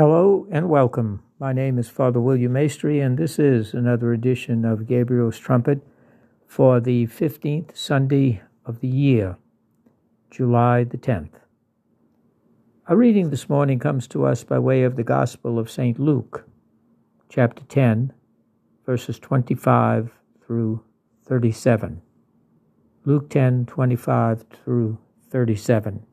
Hello and welcome. My name is Father William Maestri, and this is another edition of Gabriel's Trumpet for the 15th Sunday of the year, July the 10th. Our reading this morning comes to us by way of the Gospel of St. Luke, chapter 10, verses 25 through 37. Luke 10, 25 through 37.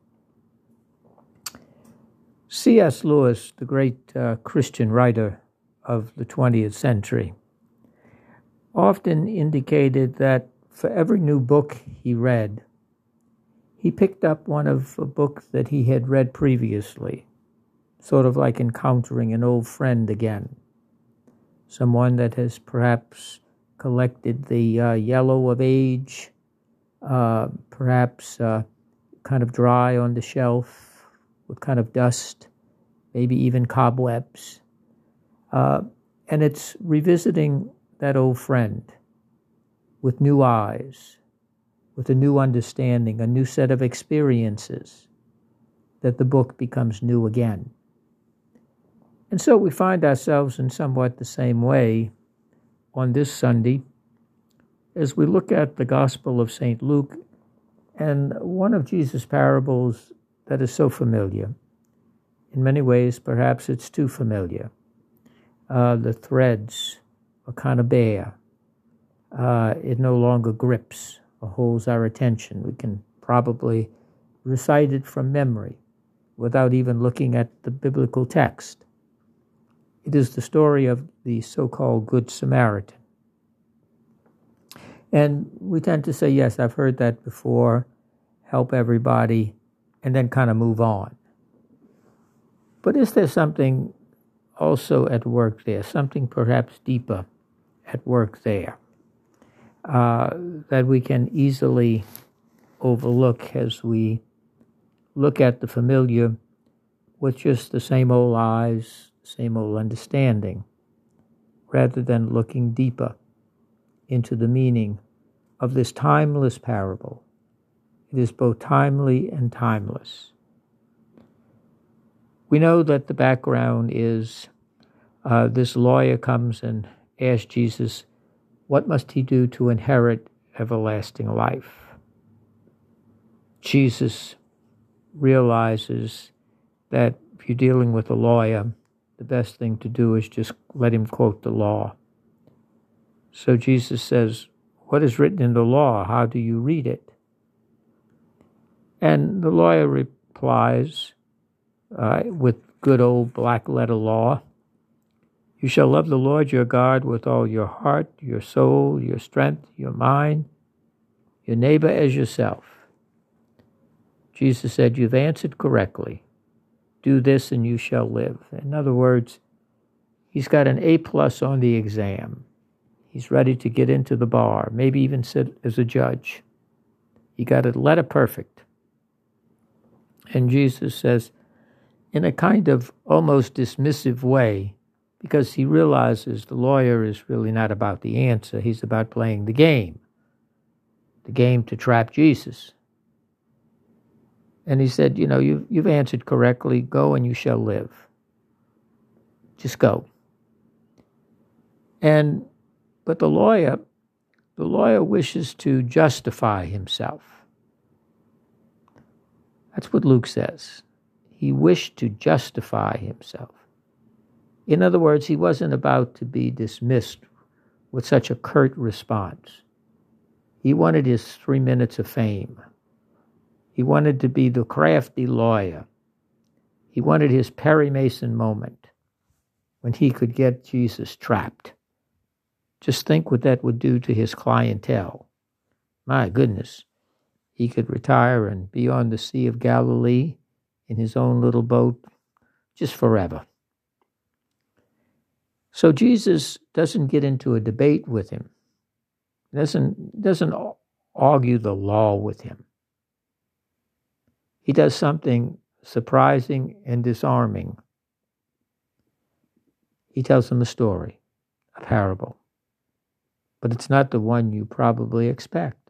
C.S. Lewis, the great uh, Christian writer of the 20th century, often indicated that for every new book he read, he picked up one of a book that he had read previously, sort of like encountering an old friend again, someone that has perhaps collected the uh, yellow of age, uh, perhaps uh, kind of dry on the shelf, with kind of dust, maybe even cobwebs. Uh, and it's revisiting that old friend with new eyes, with a new understanding, a new set of experiences, that the book becomes new again. And so we find ourselves in somewhat the same way on this Sunday as we look at the Gospel of St. Luke and one of Jesus' parables that is so familiar. In many ways, perhaps it's too familiar. Uh, the threads are kind of bare. Uh, it no longer grips or holds our attention. We can probably recite it from memory without even looking at the biblical text. It is the story of the so called Good Samaritan. And we tend to say, yes, I've heard that before, help everybody and then kind of move on. But is there something also at work there, something perhaps deeper at work there uh, that we can easily overlook as we look at the familiar with just the same old eyes, same old understanding, rather than looking deeper into the meaning of this timeless parable it is both timely and timeless. We know that the background is uh, this lawyer comes and asks Jesus, What must he do to inherit everlasting life? Jesus realizes that if you're dealing with a lawyer, the best thing to do is just let him quote the law. So Jesus says, What is written in the law? How do you read it? And the lawyer replies uh, with good old black letter law You shall love the Lord your God with all your heart, your soul, your strength, your mind, your neighbor as yourself. Jesus said, You've answered correctly. Do this and you shall live. In other words, he's got an A plus on the exam. He's ready to get into the bar, maybe even sit as a judge. He got a letter perfect. And Jesus says, in a kind of almost dismissive way, because he realizes the lawyer is really not about the answer, he's about playing the game, the game to trap Jesus. And he said, You know, you've, you've answered correctly. Go and you shall live. Just go. And, but the lawyer, the lawyer wishes to justify himself. That's what Luke says. He wished to justify himself. In other words, he wasn't about to be dismissed with such a curt response. He wanted his three minutes of fame. He wanted to be the crafty lawyer. He wanted his Perry Mason moment when he could get Jesus trapped. Just think what that would do to his clientele. My goodness he could retire and be on the Sea of Galilee in his own little boat just forever. So Jesus doesn't get into a debate with him. Doesn't doesn't argue the law with him. He does something surprising and disarming. He tells him a story, a parable. But it's not the one you probably expect.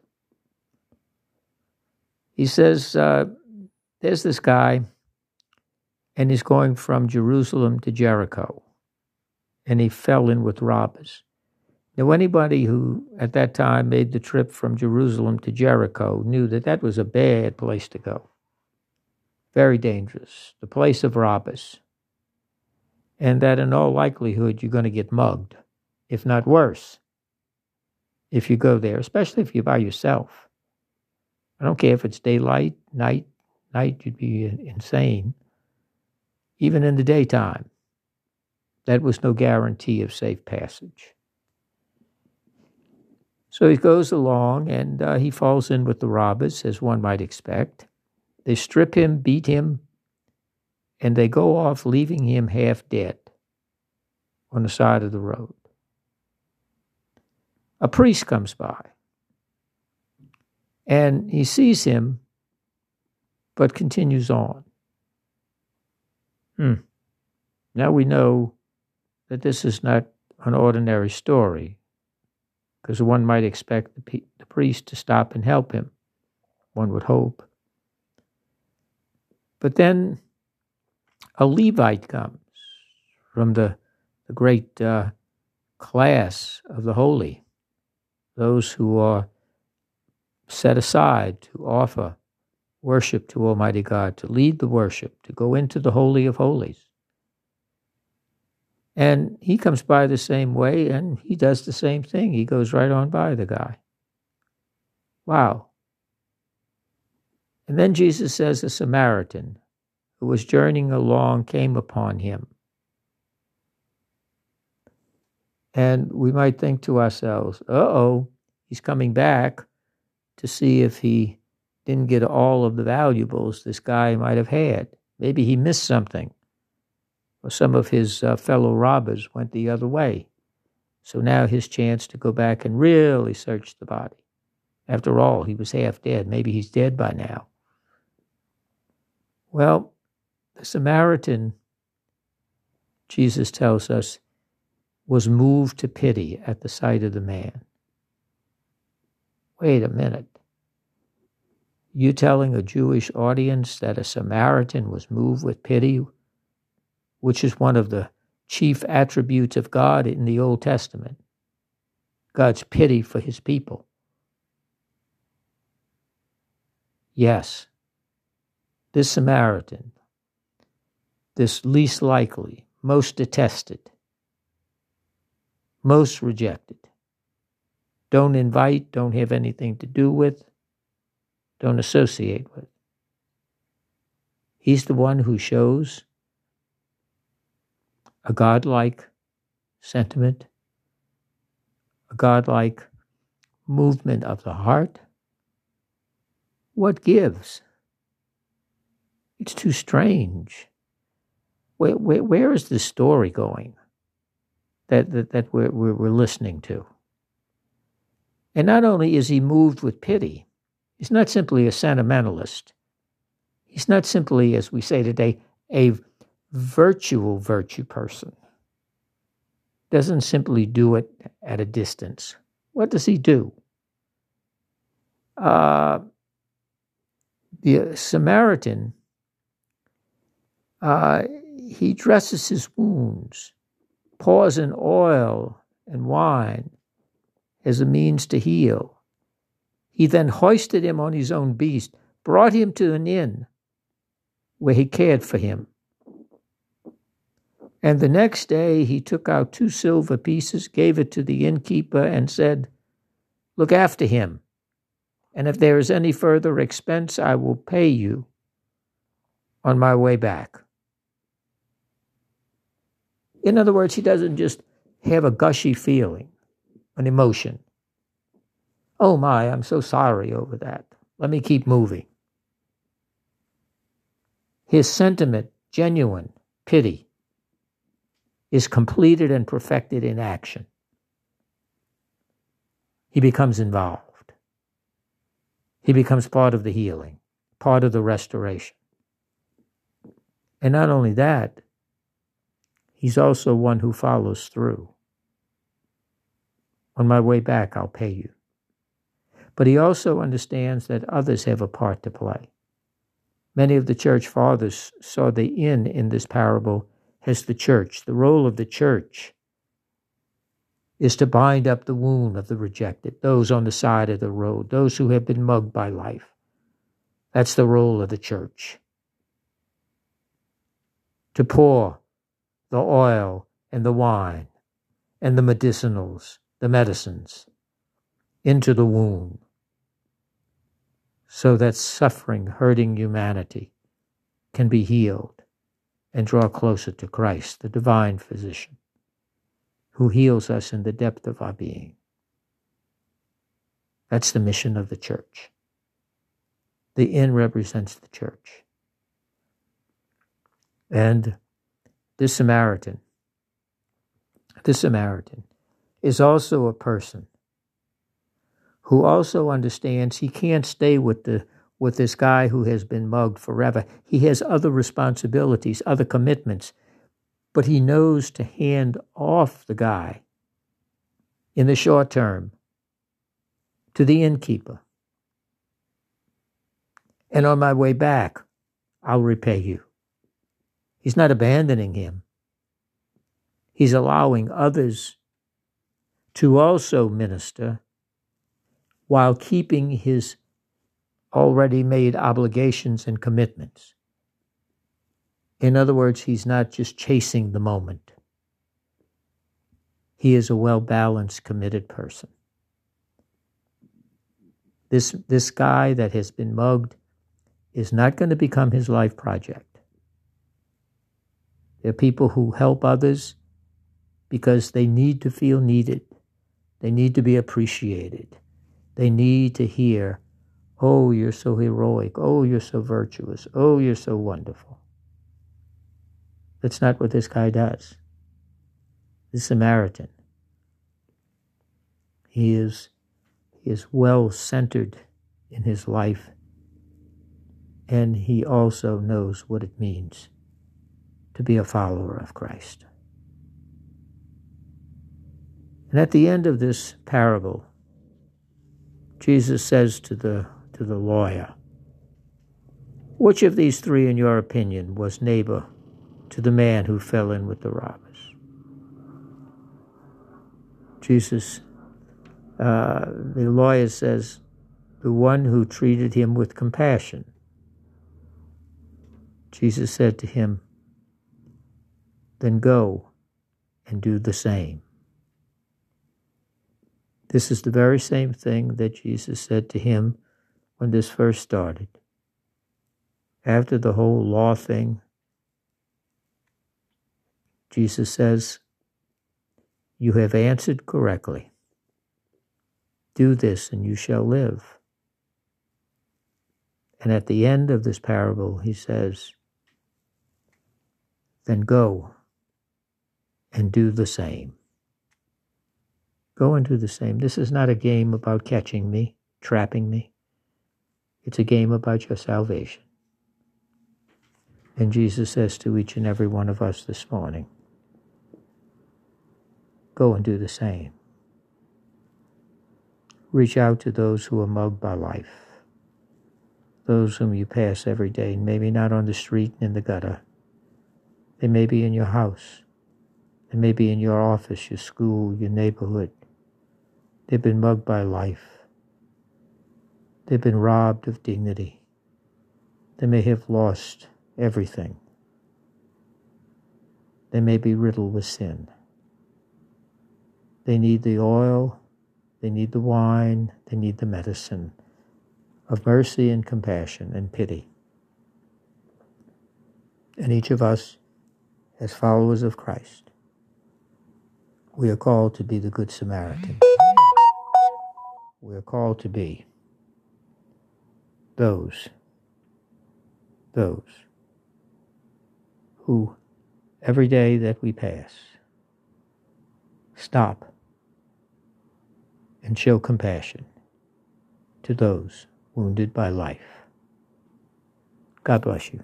He says, uh, There's this guy, and he's going from Jerusalem to Jericho. And he fell in with robbers. Now, anybody who at that time made the trip from Jerusalem to Jericho knew that that was a bad place to go. Very dangerous, the place of robbers. And that in all likelihood you're going to get mugged, if not worse, if you go there, especially if you're by yourself. I don't care if it's daylight, night, night, you'd be insane. Even in the daytime, that was no guarantee of safe passage. So he goes along and uh, he falls in with the robbers, as one might expect. They strip him, beat him, and they go off, leaving him half dead on the side of the road. A priest comes by and he sees him, but continues on. Hmm. Now we know that this is not an ordinary story, because one might expect the, the priest to stop and help him, one would hope. But then a Levite comes from the, the great uh, class of the holy, those who are set aside to offer worship to Almighty God, to lead the worship, to go into the Holy of Holies. And he comes by the same way and he does the same thing. He goes right on by the guy. Wow. And then Jesus says a Samaritan who was journeying along came upon him. And we might think to ourselves, uh oh, he's coming back to see if he didn't get all of the valuables this guy might have had. Maybe he missed something, or some of his uh, fellow robbers went the other way. So now his chance to go back and really search the body. After all, he was half dead. Maybe he's dead by now. Well, the Samaritan, Jesus tells us, was moved to pity at the sight of the man. Wait a minute. You telling a Jewish audience that a Samaritan was moved with pity, which is one of the chief attributes of God in the Old Testament God's pity for his people. Yes, this Samaritan, this least likely, most detested, most rejected, don't invite, don't have anything to do with, don't associate with. He's the one who shows a godlike sentiment, a godlike movement of the heart. What gives? It's too strange. Where, where, where is the story going that, that, that we're, we're listening to? And not only is he moved with pity, he's not simply a sentimentalist. He's not simply, as we say today, a virtual virtue person. Doesn't simply do it at a distance. What does he do? Uh, the Samaritan, uh, he dresses his wounds, pours in oil and wine, as a means to heal. He then hoisted him on his own beast, brought him to an inn where he cared for him. And the next day he took out two silver pieces, gave it to the innkeeper, and said, Look after him, and if there is any further expense, I will pay you on my way back. In other words, he doesn't just have a gushy feeling an emotion. Oh my, I'm so sorry over that. Let me keep moving. His sentiment, genuine pity, is completed and perfected in action. He becomes involved. He becomes part of the healing, part of the restoration. And not only that, he's also one who follows through. On my way back, I'll pay you. But he also understands that others have a part to play. Many of the church fathers saw the inn in this parable as the church. The role of the church is to bind up the wound of the rejected, those on the side of the road, those who have been mugged by life. That's the role of the church. To pour the oil and the wine and the medicinals, the medicines, into the womb so that suffering, hurting humanity can be healed and draw closer to Christ, the divine physician who heals us in the depth of our being. That's the mission of the church. The inn represents the church. And this Samaritan, this Samaritan is also a person who also understands he can't stay with the with this guy who has been mugged forever. He has other responsibilities, other commitments but he knows to hand off the guy in the short term to the innkeeper. And on my way back, I'll repay you. He's not abandoning him. He's allowing others to also minister while keeping his already made obligations and commitments. In other words, he's not just chasing the moment. He is a well balanced, committed person. This, this guy that has been mugged is not going to become his life project. There are people who help others because they need to feel needed. They need to be appreciated. They need to hear, oh, you're so heroic. Oh, you're so virtuous. Oh, you're so wonderful. That's not what this guy does. The Samaritan. He is, he is well centered in his life, and he also knows what it means to be a follower of Christ. And at the end of this parable, Jesus says to the, to the lawyer, Which of these three, in your opinion, was neighbor to the man who fell in with the robbers. Jesus, uh, the lawyer says, the one who treated him with compassion. Jesus said to him, Then go and do the same. This is the very same thing that Jesus said to him when this first started. After the whole law thing, Jesus says, You have answered correctly. Do this and you shall live. And at the end of this parable, he says, Then go and do the same. Go and do the same. This is not a game about catching me, trapping me. It's a game about your salvation. And Jesus says to each and every one of us this morning, Go and do the same. Reach out to those who are mugged by life, those whom you pass every day, maybe not on the street and in the gutter. They may be in your house. They may be in your office, your school, your neighborhood. They've been mugged by life. They've been robbed of dignity. They may have lost everything. They may be riddled with sin. They need the oil, they need the wine, they need the medicine of mercy and compassion and pity. And each of us, as followers of Christ, we are called to be the Good Samaritan. We are called to be those, those who every day that we pass stop and show compassion to those wounded by life. God bless you.